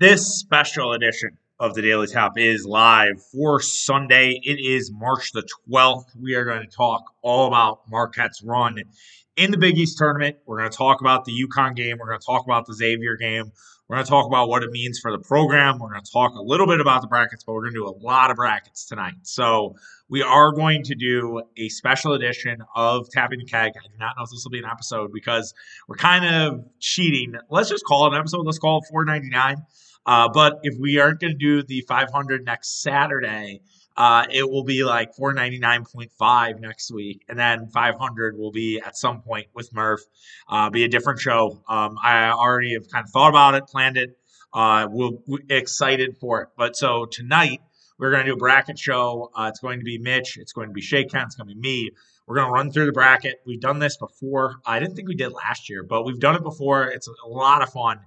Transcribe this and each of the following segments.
This special edition of the Daily Tap is live for Sunday. It is March the 12th. We are going to talk all about Marquette's run in the Big East tournament. We're going to talk about the UConn game. We're going to talk about the Xavier game. We're going to talk about what it means for the program. We're going to talk a little bit about the brackets, but we're going to do a lot of brackets tonight. So we are going to do a special edition of Tapping the Keg. I do not know if this will be an episode because we're kind of cheating. Let's just call it an episode. Let's call it 499. Uh, but if we aren't going to do the 500 next Saturday, uh, it will be like 499.5 next week, and then 500 will be at some point with Murph. Uh, be a different show. Um, I already have kind of thought about it, planned it. Uh, we'll, we're excited for it. But so tonight we're going to do a bracket show. Uh, it's going to be Mitch. It's going to be Shake It's going to be me. We're going to run through the bracket. We've done this before. I didn't think we did last year, but we've done it before. It's a lot of fun.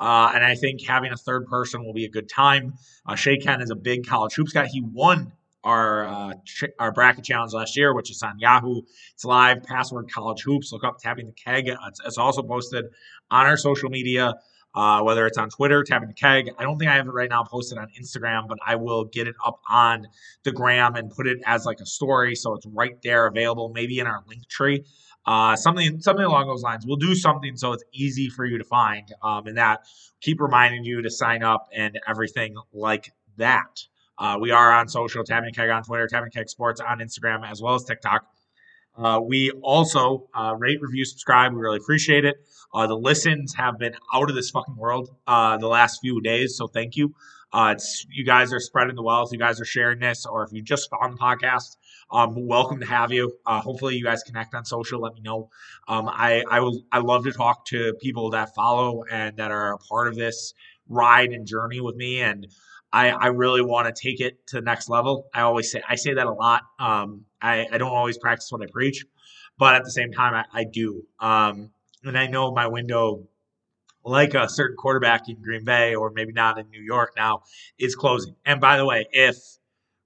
Uh, and I think having a third person will be a good time. Uh, Shay Ken is a big college hoops guy. He won our uh, our bracket challenge last year, which is on Yahoo. It's live. Password College Hoops. Look up Tapping the Keg. It's, it's also posted on our social media, uh, whether it's on Twitter, Tapping the Keg. I don't think I have it right now posted on Instagram, but I will get it up on the gram and put it as like a story, so it's right there available. Maybe in our link tree. Uh, something something along those lines. We'll do something so it's easy for you to find, um, and that keep reminding you to sign up and everything like that. Uh, we are on social, Tapping Keg on Twitter, Tapping Keg Sports on Instagram, as well as TikTok. Uh, we also uh, rate, review, subscribe. We really appreciate it. Uh, the listens have been out of this fucking world uh, the last few days, so thank you. Uh, you guys are spreading the wealth. You guys are sharing this, or if you just found the podcast, um, welcome to have you. Uh, hopefully, you guys connect on social. Let me know. Um, I I will I love to talk to people that follow and that are a part of this ride and journey with me, and I I really want to take it to the next level. I always say I say that a lot. Um, I I don't always practice what I preach, but at the same time, I, I do. Um, and I know my window like a certain quarterback in Green Bay or maybe not in New York now is closing. And by the way, if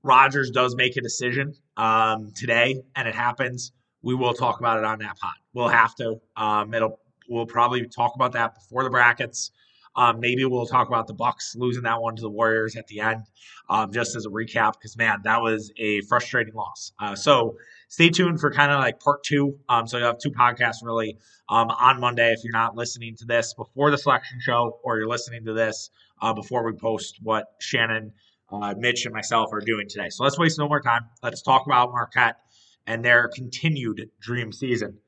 Rodgers does make a decision um, today and it happens, we will talk about it on that pod. We'll have to. Um, it'll we'll probably talk about that before the brackets. Um, maybe we'll talk about the Bucks losing that one to the Warriors at the end, um, just as a recap. Because man, that was a frustrating loss. Uh, so stay tuned for kind of like part two. Um, so you have two podcasts really um, on Monday if you're not listening to this before the selection show or you're listening to this uh, before we post what Shannon uh, Mitch and myself are doing today. So let's waste no more time. Let's talk about Marquette and their continued dream season.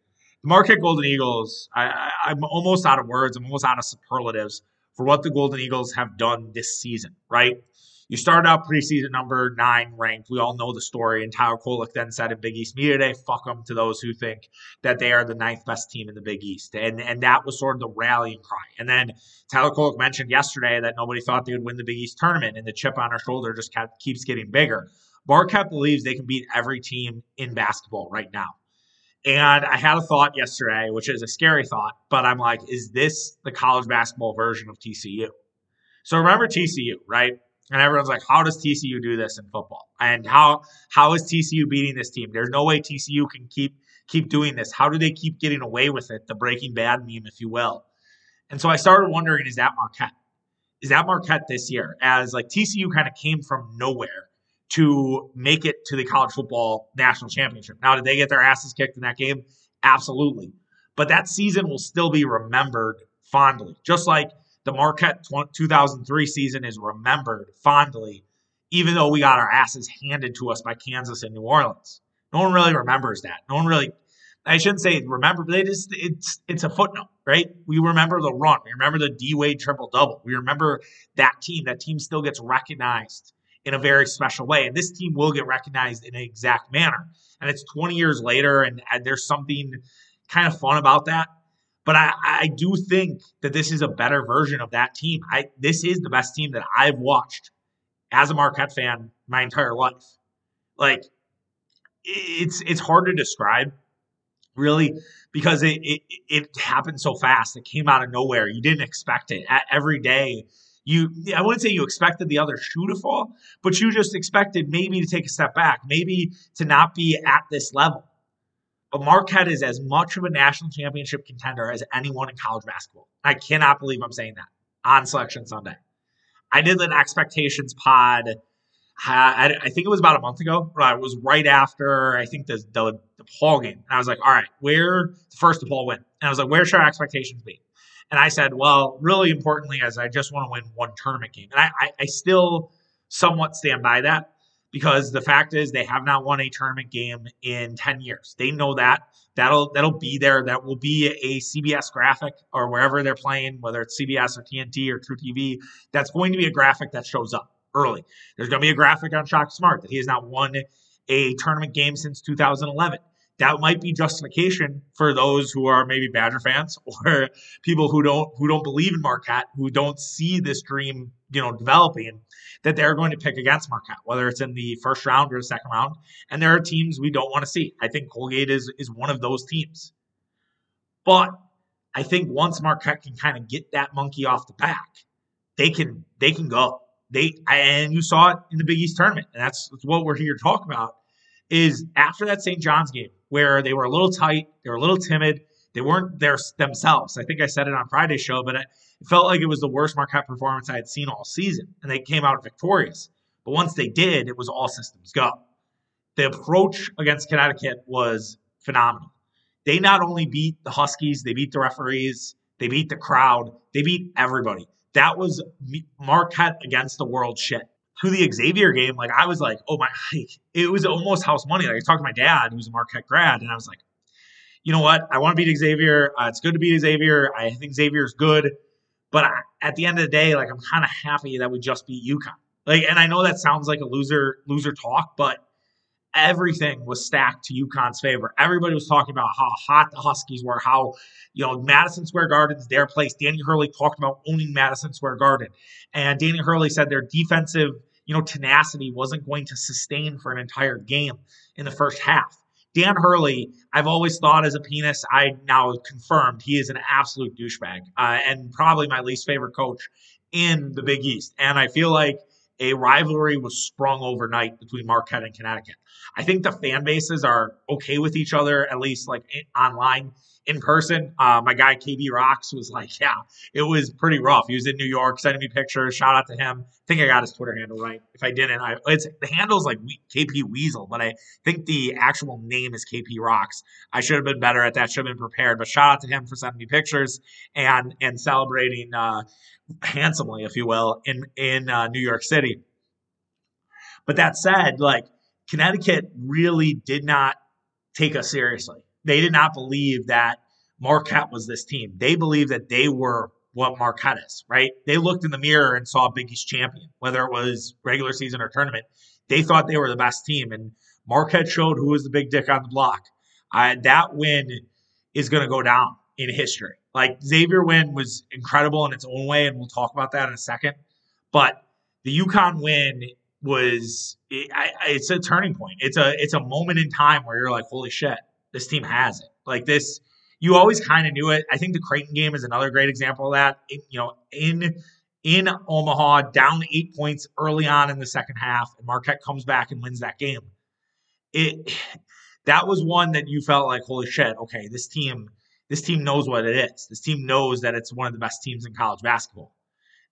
The Marquette Golden Eagles, I, am almost out of words. I'm almost out of superlatives for what the Golden Eagles have done this season, right? You started out preseason number nine ranked. We all know the story. And Tyler Kolek then said in Big East Media Day, fuck them to those who think that they are the ninth best team in the Big East. And and that was sort of the rallying cry. And then Tyler Kolek mentioned yesterday that nobody thought they would win the Big East tournament, and the chip on our shoulder just kept, keeps getting bigger. Marquette believes they can beat every team in basketball right now. And I had a thought yesterday, which is a scary thought, but I'm like, is this the college basketball version of TCU? So remember TCU, right? And everyone's like, how does TCU do this in football? And how how is TCU beating this team? There's no way TCU can keep keep doing this. How do they keep getting away with it? The Breaking Bad meme, if you will. And so I started wondering, is that Marquette? Is that Marquette this year? As like TCU kind of came from nowhere to make it to the college football national championship. Now, did they get their asses kicked in that game? Absolutely. But that season will still be remembered fondly, just like the Marquette 2003 season is remembered fondly, even though we got our asses handed to us by Kansas and New Orleans. No one really remembers that. No one really, I shouldn't say remember, but it is, it's, it's a footnote, right? We remember the run. We remember the D Wade triple double. We remember that team. That team still gets recognized in a very special way. And this team will get recognized in an exact manner. And it's 20 years later, and, and there's something kind of fun about that. But I, I do think that this is a better version of that team. I this is the best team that I've watched as a Marquette fan my entire life. Like it's it's hard to describe really because it, it it happened so fast. It came out of nowhere. You didn't expect it. Every day you I wouldn't say you expected the other shoe to fall, but you just expected maybe to take a step back, maybe to not be at this level. But Marquette is as much of a national championship contender as anyone in college basketball. I cannot believe I'm saying that on Selection Sunday. I did an expectations pod. I, think it was about a month ago. It was right after I think the the, the Paul game. And I was like, all right, where the first DePaul win? And I was like, where should our expectations be? And I said, well, really importantly, as I just want to win one tournament game. And I, I, I still somewhat stand by that because the fact is they have not won a tournament game in 10 years. They know that. That'll that'll be there. That will be a CBS graphic or wherever they're playing, whether it's CBS or TNT or truTV. That's going to be a graphic that shows up early. There's going to be a graphic on Shaka Smart that he has not won a tournament game since 2011 that might be justification for those who are maybe Badger fans or people who don't who don't believe in Marquette, who don't see this dream, you know, developing, that they're going to pick against Marquette, whether it's in the first round or the second round. And there are teams we don't want to see. I think Colgate is is one of those teams. But I think once Marquette can kind of get that monkey off the back, they can they can go. They and you saw it in the Big East tournament, and that's, that's what we're here to talk about. Is after that St. John's game, where they were a little tight, they were a little timid, they weren't their themselves. I think I said it on Friday's show, but it felt like it was the worst Marquette performance I had seen all season, and they came out victorious. But once they did, it was all systems go. The approach against Connecticut was phenomenal. They not only beat the Huskies, they beat the referees, they beat the crowd, they beat everybody. That was Marquette against the world shit to the Xavier game, like I was like, oh my, like, it was almost house money. Like I talked to my dad, who's a Marquette grad, and I was like, you know what? I want to beat Xavier. Uh, it's good to beat Xavier. I think Xavier's good, but I, at the end of the day, like I'm kind of happy that we just beat UConn. Like, and I know that sounds like a loser loser talk, but everything was stacked to UConn's favor. Everybody was talking about how hot the Huskies were, how you know Madison Square Garden's their place. Danny Hurley talked about owning Madison Square Garden, and Danny Hurley said their defensive you know tenacity wasn't going to sustain for an entire game in the first half. Dan Hurley, I've always thought as a penis. I now confirmed he is an absolute douchebag uh, and probably my least favorite coach in the Big East. And I feel like a rivalry was sprung overnight between Marquette and Connecticut. I think the fan bases are okay with each other, at least like online. In person, uh, my guy KB Rocks was like, "Yeah, it was pretty rough." He was in New York, sending me pictures. Shout out to him. I think I got his Twitter handle right. If I didn't, I it's the handle's like KP Weasel, but I think the actual name is KP Rocks. I should have been better at that. Should have been prepared. But shout out to him for sending me pictures and and celebrating uh, handsomely, if you will, in in uh, New York City. But that said, like Connecticut really did not take us seriously. They did not believe that Marquette was this team. They believed that they were what Marquette is, right? They looked in the mirror and saw Big East champion, whether it was regular season or tournament. They thought they were the best team, and Marquette showed who was the big dick on the block. That win is going to go down in history. Like Xavier win was incredible in its own way, and we'll talk about that in a second. But the UConn win was it, I, it's a turning point. It's a it's a moment in time where you're like, holy shit, this team has it. Like this, you always kind of knew it. I think the Creighton game is another great example of that. It, you know, in in Omaha, down eight points early on in the second half, and Marquette comes back and wins that game. It that was one that you felt like, holy shit, okay, this team this team knows what it is. This team knows that it's one of the best teams in college basketball.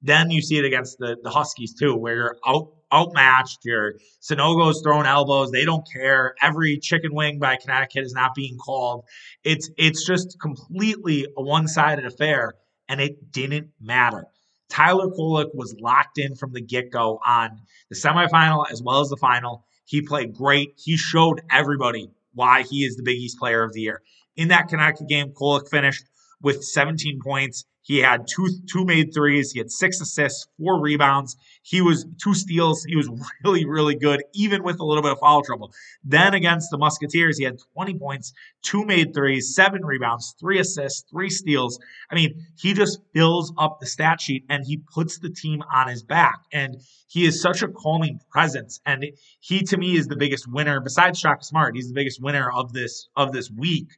Then you see it against the, the Huskies too, where you're out outmatched. Your Sanogo's throwing elbows. They don't care. Every chicken wing by Connecticut is not being called. It's it's just completely a one-sided affair, and it didn't matter. Tyler Kolek was locked in from the get-go on the semifinal as well as the final. He played great. He showed everybody why he is the Big East Player of the Year. In that Connecticut game, Kolek finished with 17 points. He had two two made threes. He had six assists, four rebounds. He was two steals. He was really, really good, even with a little bit of foul trouble. Then against the Musketeers, he had 20 points, two made threes, seven rebounds, three assists, three steals. I mean, he just fills up the stat sheet and he puts the team on his back. And he is such a calming presence. And he to me is the biggest winner, besides Shaka Smart, he's the biggest winner of this of this week,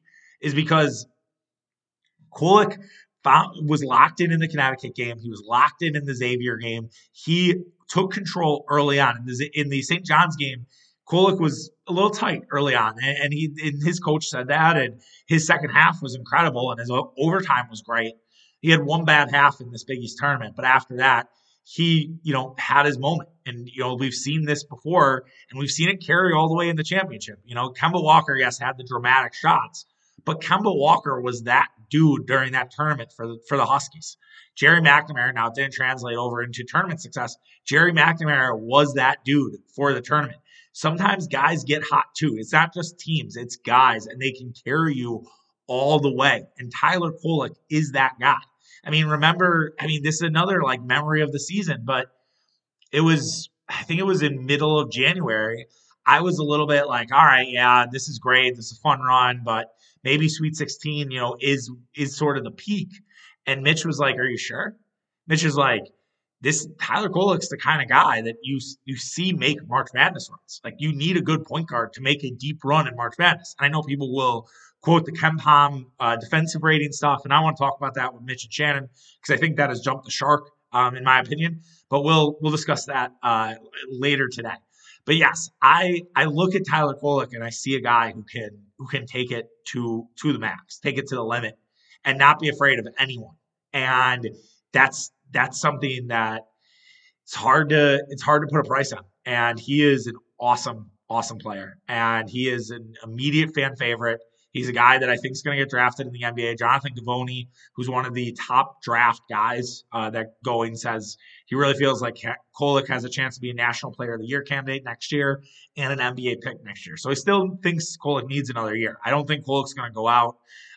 is because Kolek found, was locked in in the Connecticut game. He was locked in in the Xavier game. He took control early on in the, in the St. John's game. Kolek was a little tight early on, and he and his coach said that. And his second half was incredible, and his overtime was great. He had one bad half in this Big East tournament, but after that, he, you know, had his moment. And, you know, we've seen this before and we've seen it carry all the way in the championship. You know, Kemba Walker, yes, had the dramatic shots, but Kemba Walker was that dude during that tournament for the, for the Huskies. Gerry McNamara, now it didn't translate over into tournament success. Gerry McNamara was that dude for the tournament. Sometimes guys get hot too. It's not just teams, it's guys, and they can carry you all the way. And Tyler Kolek is that guy. I mean, remember, I mean, this is another like memory of the season, but it was, I think it was in middle of January. I was a little bit like, all right, yeah, this is great. This is a fun run, but maybe Sweet 16, you know, is is sort of the peak. And Mitch was like, Are you sure? Mitch is like, this Tyler Kolek's the kind of guy that you you see make March Madness runs. Like you need a good point guard to make a deep run in March Madness. And I know people will quote the KenPom uh, defensive rating stuff, and I want to talk about that with Mitch and Shannon because I think that has jumped the shark, um, in my opinion. But we'll we'll discuss that uh, later today. But yes, I I look at Tyler Kolek and I see a guy who can who can take it to to the max, take it to the limit, and not be afraid of anyone. And that's that's something that it's hard to it's hard to put a price on. And he is an awesome awesome player, and he is an immediate fan favorite. He's a guy that I think is going to get drafted in the NBA. Jonathan Givony, who's one of the top draft guys uh, that going says he really feels like Kolek has a chance to be a National Player of the Year candidate next year and an NBA pick next year. So he still thinks Kolek needs another year. I don't think Kolek's going to go out.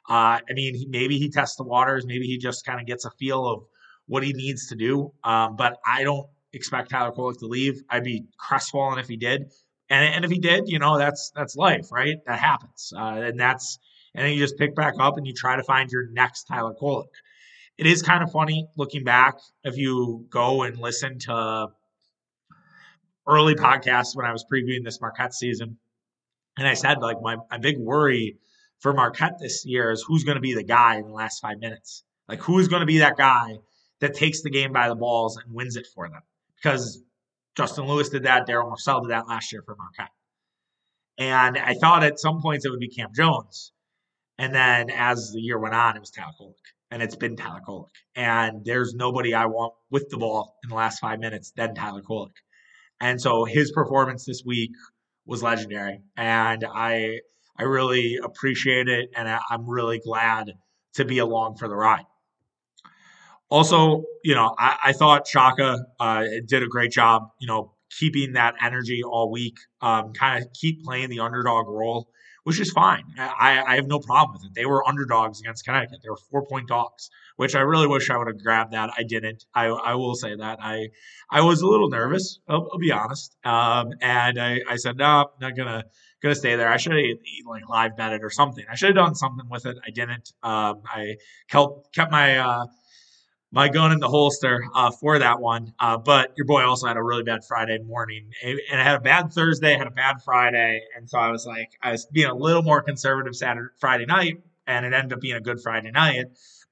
Uh, I mean, he, maybe he tests the waters. Maybe he just kind of gets a feel of what he needs to do. Um, but I don't expect Tyler Kolek to leave. I'd be crestfallen if he did. And, and if he did, you know, that's that's life, right? That happens. Uh, and that's and then you just pick back up and you try to find your next Tyler Kolek. It is kind of funny looking back if you go and listen to early podcasts when I was previewing this Marquette season. And I said, like, my, my big worry for Marquette this year is who's going to be the guy in the last five minutes. Like, who is going to be that guy that takes the game by the balls and wins it for them? Because Justin Lewis did that. Daryl Morsell did that last year for Marquette. And I thought at some points it would be Kam Jones. And then as the year went on, it was Tyler Kolek. And it's been Tyler Kolek. And there's nobody I want with the ball in the last five minutes than Tyler Kolek. And so his performance this week was legendary. And I I really appreciate it. And I, I'm really glad to be along for the ride. Also, you know, I, I thought Shaka uh, did a great job, you know, keeping that energy all week, um, kind of keep playing the underdog role, which is fine. I, I have no problem with it. They were underdogs against Connecticut. They were four point dogs, which I really wish I would have grabbed that. I didn't. I, I will say that. I I was a little nervous, I'll, I'll be honest. Um, and I, I said, no, I'm not going to gonna stay there. I should have like live betted or something. I should have done something with it. I didn't. Um, I kept kept my uh, my gun in the holster uh, for that one. Uh, but your boy also had a really bad Friday morning, and I had a bad Thursday, had a bad Friday, and so I was like, I was being a little more conservative Saturday, Friday night, and it ended up being a good Friday night.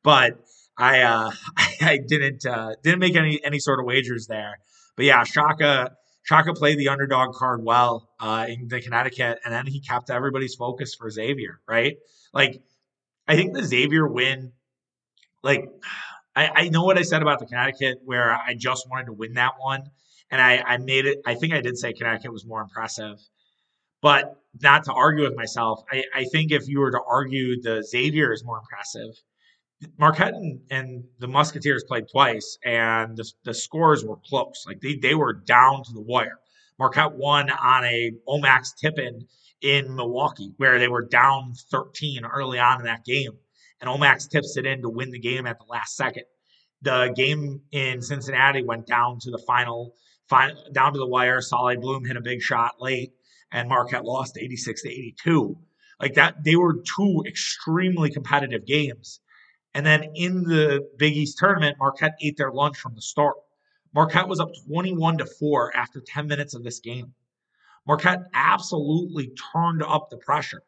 But I uh, I didn't uh, didn't make any any sort of wagers there. But yeah, Shaka Shaka played the underdog card well uh, in the Connecticut, and then he kept everybody's focus for Xavier. Right, like I think the Xavier win, like I, I know what I said about the Connecticut, where I just wanted to win that one, and I, I made it. I think I did say Connecticut was more impressive, but not to argue with myself. I, I think if you were to argue the Xavier is more impressive, Marquette and, and, the Musketeers played twice, and the, the scores were close. Like they, they were down to the wire. Marquette won on a Omax tip in in Milwaukee, where they were down 13 early on in that game and Omax tips it in to win the game at the last second. The game in Cincinnati went down to the final, final down to the wire. Souley Boum hit a big shot late, and Marquette lost 86 to 82. Like that, they were two extremely competitive games. And then in the Big East tournament, Marquette ate their lunch from the start. Marquette was up 21 to 4 after 10 minutes of this game. Marquette absolutely turned up the pressure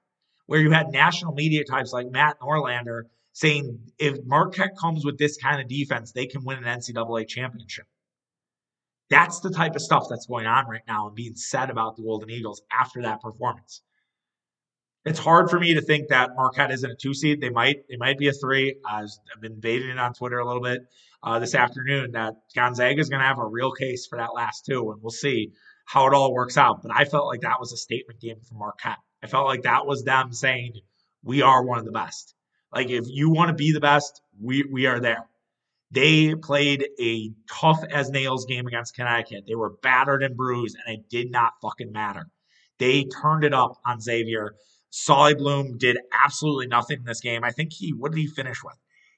where you had national media types like Matt Norlander saying if Marquette comes with this kind of defense, they can win an NCAA championship. That's the type of stuff that's going on right now and being said about the Golden Eagles after that performance. It's hard for me to think that Marquette isn't a two seed. They might they might be a three. I've been baiting it on Twitter a little bit. uh, this afternoon that Gonzaga is going to have a real case for that last two, and we'll see how it all works out. But I felt like that was a statement game for Marquette. I felt like that was them saying, we are one of the best. Like, if you want to be the best, we, we are there. They played a tough as nails game against Connecticut. They were battered and bruised, and it did not fucking matter. They turned it up on Xavier. Souley Boum did absolutely nothing in this game. I think he, what did he finish with?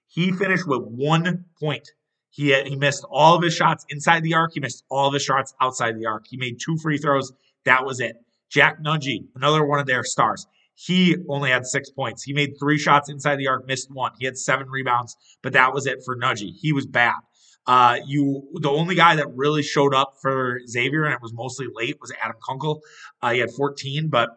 He finished with one point. He had, he missed all of his shots inside the arc. He missed all of his shots outside the arc. He made two free throws. That was it. Jack Nunge, another one of their stars. He only had six points. He made three shots inside the arc, missed one. He had seven rebounds, but that was it for Nunge. He was bad. Uh, you, the only guy that really showed up for Xavier, and it was mostly late, was Adam Kunkel. Uh, he had 14, but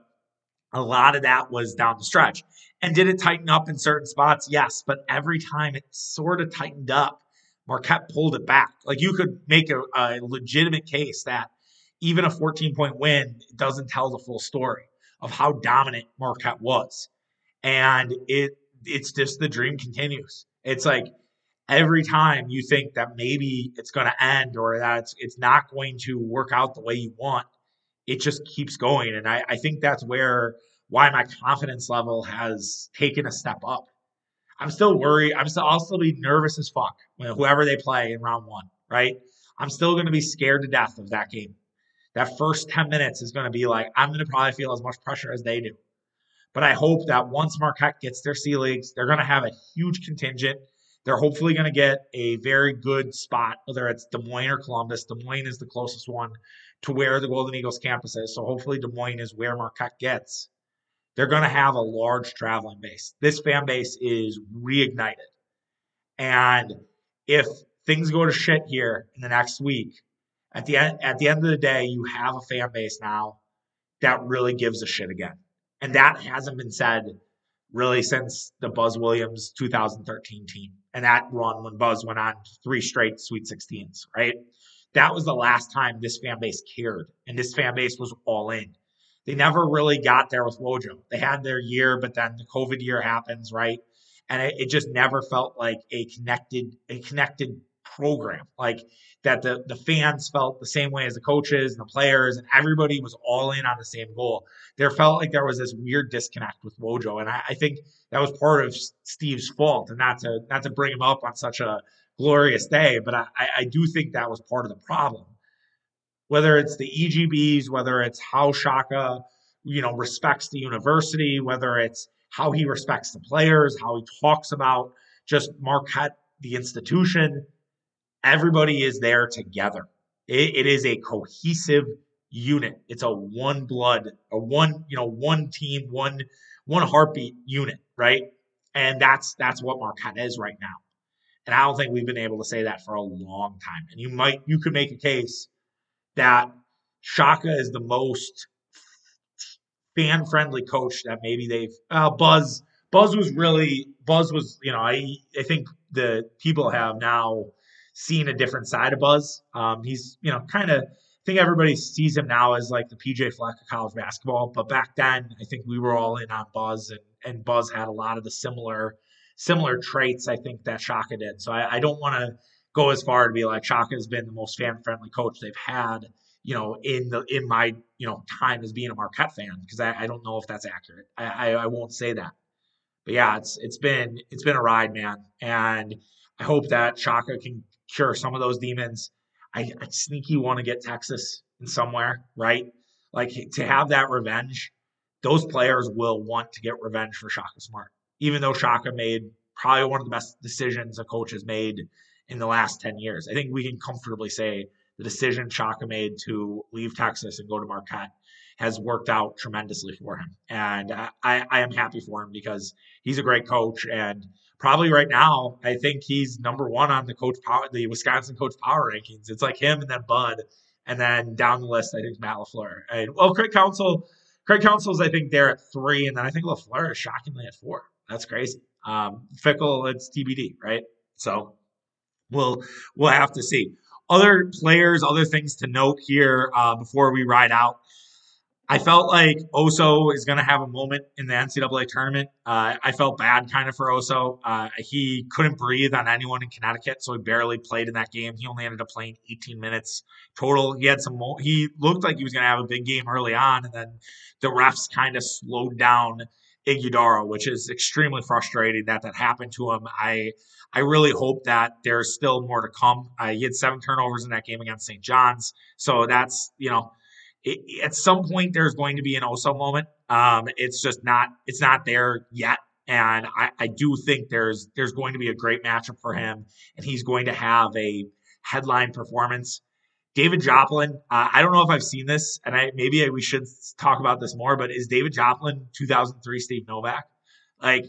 a lot of that was down the stretch. And did it tighten up in certain spots? Yes, but every time it sort of tightened up, Marquette pulled it back. Like you could make a, a legitimate case that even a 14 point win doesn't tell the full story of how dominant Marquette was. And it it's just the dream continues. It's like every time you think that maybe it's going to end or that it's, it's not going to work out the way you want, it just keeps going. And I, I think that's where why my confidence level has taken a step up. I'm still worried. I'm still I'll still be nervous as fuck when whoever they play in round one, right? I'm still going to be scared to death of that game. That first 10 minutes is going to be like, I'm going to probably feel as much pressure as they do. But I hope that once Marquette gets their C Leagues, they're going to have a huge contingent. They're hopefully going to get a very good spot, whether it's Des Moines or Columbus. Des Moines is the closest one to where the Golden Eagles campus is. So hopefully Des Moines is where Marquette gets. They're going to have a large traveling base. This fan base is reignited. And if things go to shit here in the next week, at the end at the end of the day, you have a fan base now that really gives a shit again. And that hasn't been said really since the Buzz Williams 2013 team and that run when Buzz went on three straight Sweet 16s, right? That was the last time this fan base cared and this fan base was all in. They never really got there with Wojo. They had their year, but then the COVID year happens, right? And it, just never felt like a connected, a connected program. Like that the, the fans felt the same way as the coaches and the players, and everybody was all in on the same goal. There felt like there was this weird disconnect with Wojo, and I, I think that was part of Steve's fault. And not to not to bring him up on such a glorious day, but I, I do think that was part of the problem. Whether it's the EGBs, whether it's how Shaka, you know, respects the university, whether it's how he respects the players, how he talks about just Marquette, the institution, everybody is there together. it, it is a cohesive unit. It's a one blood, a one, you know, one team, one one heartbeat unit, right? And that's that's what Marquette is right now. And I don't think we've been able to say that for a long time. And you might you could make a case that Shaka is the most fan friendly coach that maybe they've uh, Buzz Buzz was really Buzz was you know I I think the people have now seen a different side of Buzz. Um, he's you know kind of I think everybody sees him now as like the PJ Fleck of college basketball, but back then I think we were all in on Buzz and and Buzz had a lot of the similar similar traits I think that Shaka did. So I, I don't want to go as far to be like Shaka has been the most fan friendly coach they've had, you know, in the in my you know time as being a Marquette fan because I, I don't know if that's accurate. I, I, I won't say that, but yeah, it's it's been it's been a ride, man, and I hope that Shaka can cure some of those demons. I, I sneaky want to get Texas in somewhere, right? Like to have that revenge. Those players will want to get revenge for Shaka Smart, even though Shaka made probably one of the best decisions a coach has made in the last 10 years. I think we can comfortably say the decision Shaka made to leave Texas and go to Marquette has worked out tremendously for him. And I, I am happy for him because he's a great coach. And probably right now, I think he's number one on the coach power, the Wisconsin coach power rankings. It's like him and then Bud. And then down the list, I think Matt LaFleur. And well, Craig Counsell, Craig Counsell's, I think they're at three. And then I think LaFleur is shockingly at four. That's crazy. Um, Fickell, it's TBD, right? So we'll we'll have to see. Other players, other things to note here uh, before we ride out. I felt like Oso is going to have a moment in the NCAA tournament. Uh, I felt bad kind of for Oso. Uh, he couldn't breathe on anyone in Connecticut, so he barely played in that game. He only ended up playing 18 minutes total. He had some. Mo- he looked like he was going to have a big game early on, and then the refs kind of slowed down Ighodaro, which is extremely frustrating that that happened to him. I I really hope that there's still more to come. Uh, he had seven turnovers in that game against St. John's, so that's you know it, at some point there's going to be an Oso moment. Um, it's just not it's not there yet. And I, I do think there's there's going to be a great matchup for him, and he's going to have a headline performance. David Joplin, uh, I don't know if I've seen this, and I maybe we should talk about this more. But is David Joplin 2003 Steve Novak? Like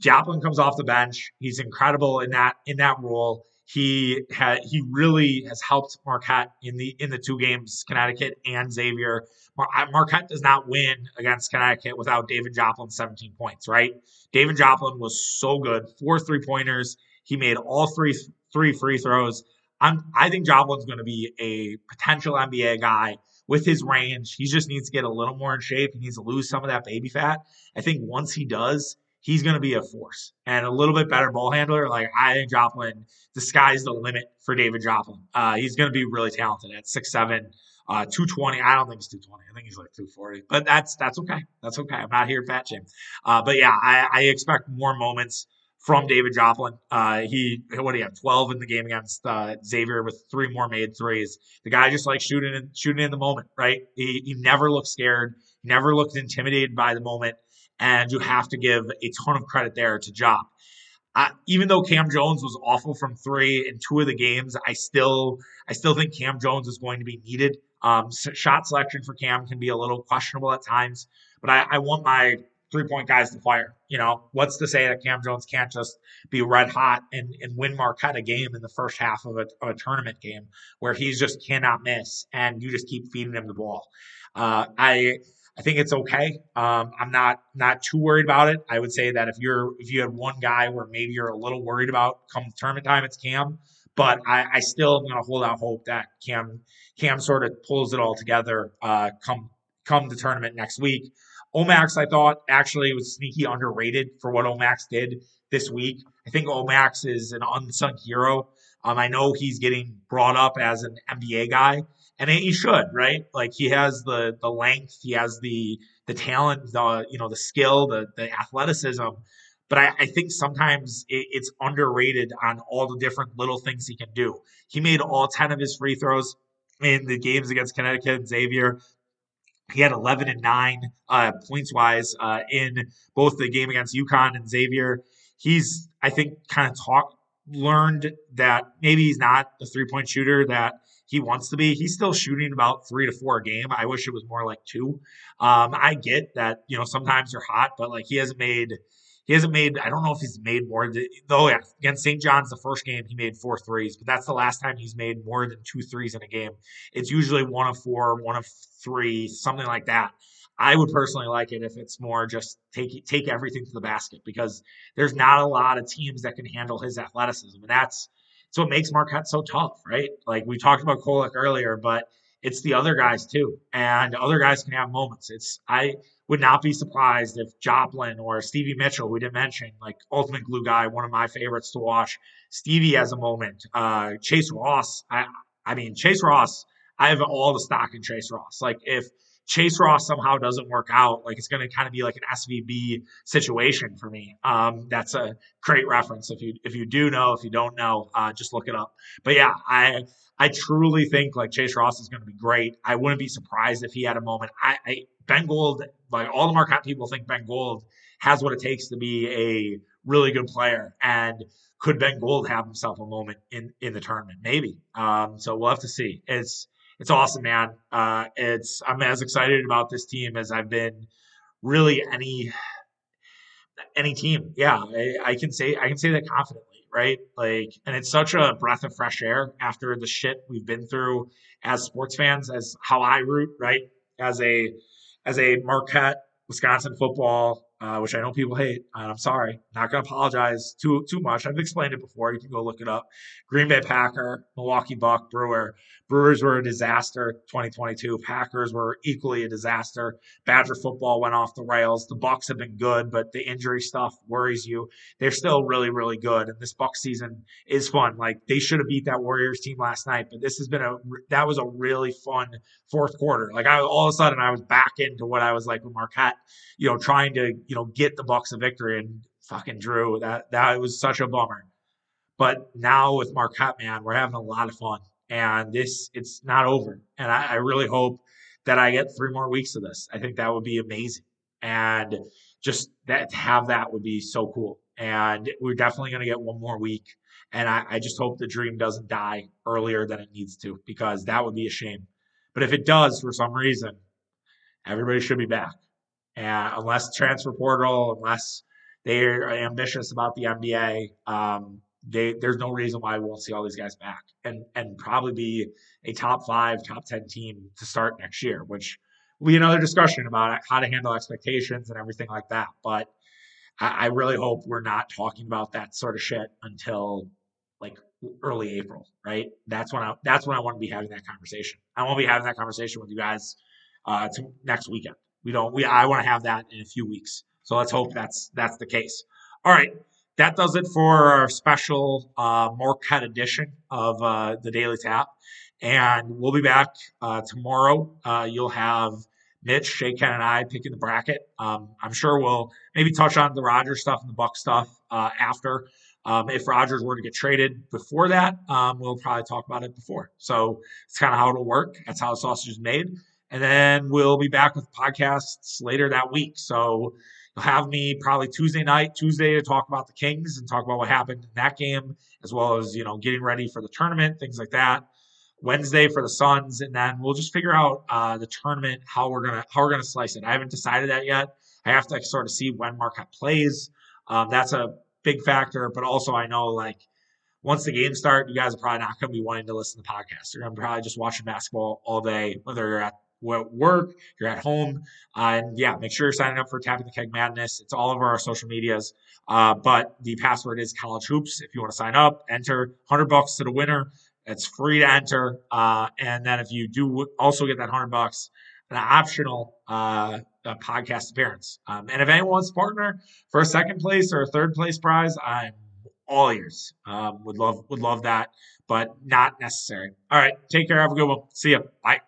Joplin comes off the bench, he's incredible in that in that role. He had he really has helped Marquette in the in the two games, Connecticut and Xavier. Mar- Marquette does not win against Connecticut without David Joplin 17 points, right? David Joplin was so good, four three pointers. He made all three three free throws. I'm, I think Joplin's going to be a potential NBA guy with his range. He just needs to get a little more in shape. He needs to lose some of that baby fat. I think once he does, he's going to be a force and a little bit better ball handler. Like I think Joplin, the sky's the limit for David Joplin. Uh, he's going to be really talented at six seven, uh, 220. I don't think he's 220. I think he's like 240, but that's, that's okay. That's okay. I'm not here to fat shame. Uh, but yeah, I, I, expect more moments from David Joplin. Uh, he, what do you have? 12 in the game against uh, Xavier with three more made threes. The guy just like shooting and shooting in the moment, right? He, he never looked scared. Never looked intimidated by the moment and you have to give a ton of credit there to Job. Uh, even though Kam Jones was awful from three in two of the games, I still I still think Kam Jones is going to be needed. Um, shot selection for Kam can be a little questionable at times, but I, I want my three point guys to fire. You know, what's to say that Kam Jones can't just be red hot and, and win Marquette a game in the first half of a, of a tournament game where he just cannot miss and you just keep feeding him the ball. Uh, I I think it's okay. Um, I'm not not too worried about it. I would say that if you're if you had one guy where maybe you're a little worried about come tournament time, it's Kam. But I, I still am going to hold out hope that Kam Kam sort of pulls it all together uh, come come the tournament next week. Omax, I thought actually was sneaky underrated for what Omax did this week. I think Omax is an unsung hero. Um, I know he's getting brought up as an NBA guy, and he should, right? Like he has the the length, he has the the talent, the you know the skill, the the athleticism. But I, I think sometimes it, it's underrated on all the different little things he can do. He made all ten of his free throws in the games against Connecticut and Xavier. He had 11 and 9 uh, points wise uh, in both the game against UConn and Xavier. He's, I think, kind of talked, learned that maybe he's not the three point shooter that he wants to be. He's still shooting about three to four a game. I wish it was more like two. Um, I get that you know sometimes you're hot, but like he hasn't made he hasn't made I don't know if he's made more than though yeah, against St. John's the first game he made four threes, but that's the last time he's made more than two threes in a game. It's usually one of four, one of three, something like that. I would personally like it if it's more just take take everything to the basket because there's not a lot of teams that can handle his athleticism, and that's so it makes Marquette so tough, right? Like we talked about Kolek earlier, but it's the other guys too, and other guys can have moments. It's I would not be surprised if Joplin or Stevie Mitchell, we didn't mention, like ultimate glue guy, one of my favorites to watch. Stevie has a moment. Uh, Chase Ross, I I mean Chase Ross, I have all the stock in Chase Ross. Like if Chase Ross somehow doesn't work out, like it's going to kind of be like an SVB situation for me. Um, that's a great reference. If you if you do know, if you don't know, uh, just look it up. But yeah, I I truly think like Chase Ross is going to be great. I wouldn't be surprised if he had a moment. I, I Ben Gold, like all the Marquette people think Ben Gold has what it takes to be a really good player. And could Ben Gold have himself a moment in in the tournament? Maybe. Um, so we'll have to see. It's it's awesome, man. Uh, it's I'm as excited about this team as I've been really any any team. Yeah, I, I, can say I can say that confidently, right? Like, and it's such a breath of fresh air after the shit we've been through as sports fans, as how I root, right? As a as a Marquette, Wisconsin football uh, which I know people hate, and I'm sorry, not going to apologize too too much. I've explained it before. You can go look it up. Green Bay Packer, Milwaukee Buck, Brewer. Brewers were a disaster 2022. Packers were equally a disaster. Badger football went off the rails. The Bucks have been good, but the injury stuff worries you. They're still really, really good, and this Buck season is fun. Like they should have beat that Warriors team last night, but this has been a that was a really fun fourth quarter. Like I all of a sudden I was back into what I was like with Marquette, you know, trying to you know get the Bucks a victory and fucking Drew. That that was such a bummer. But now with Marquette, man, we're having a lot of fun and this it's not over. And I, I really hope that I get three more weeks of this. I think that would be amazing, and just that to have that would be so cool. And we're definitely going to get one more week. And I, I just hope the dream doesn't die earlier than it needs to, because that would be a shame. But if it does for some reason, everybody should be back. Unless transfer portal, unless they're ambitious about the NBA, um, they, there's no reason why we won't see all these guys back and and probably be a top five, top ten team to start next year, which will be another discussion about how to handle expectations and everything like that. But I, I really hope we're not talking about that sort of shit until like early April, right? That's when I that's when I want to be having that conversation. I want to be having that conversation with you guys uh, next weekend. We don't we I want to have that in a few weeks. So let's hope that's that's the case. All right that does it for our special uh, Marquette edition of uh, the Daily Tap. And we'll be back uh, tomorrow. Uh, you'll have Mitch, Shay Ken, and I picking the bracket. Um, I'm sure we'll maybe touch on the Rodgers stuff and the Buck stuff uh, after. Um, if Rodgers were to get traded before that, um, we'll probably talk about it before. So it's kind of how it'll work. That's how the sausage is made. And then we'll be back with podcasts later that week. So you'll have me probably Tuesday night, Tuesday to talk about the Kings and talk about what happened in that game, as well as you know getting ready for the tournament, things like that. Wednesday for the Suns, and then we'll just figure out uh, the tournament how we're gonna how we're gonna slice it. I haven't decided that yet. I have to sort of see when Marquette plays. Um, that's a big factor, but also I know like once the games start, you guys are probably not to be wanting to listen to the podcast. You're to probably just watching basketball all day, whether you're at work, you're at home. And yeah, make sure you're signing up for Tapping the Keg Madness. It's all over our social medias. Uh, but the password is college hoops. If you want to sign up, enter 100 bucks to the winner. It's free to enter. Uh, and then if you do also get that 100 bucks, an optional uh, podcast appearance. Um, and if anyone wants to partner for a second place or a third place prize, I'm all ears. Um, would love would love that, but not necessary. All right, take care. Have a good one. See you. Bye.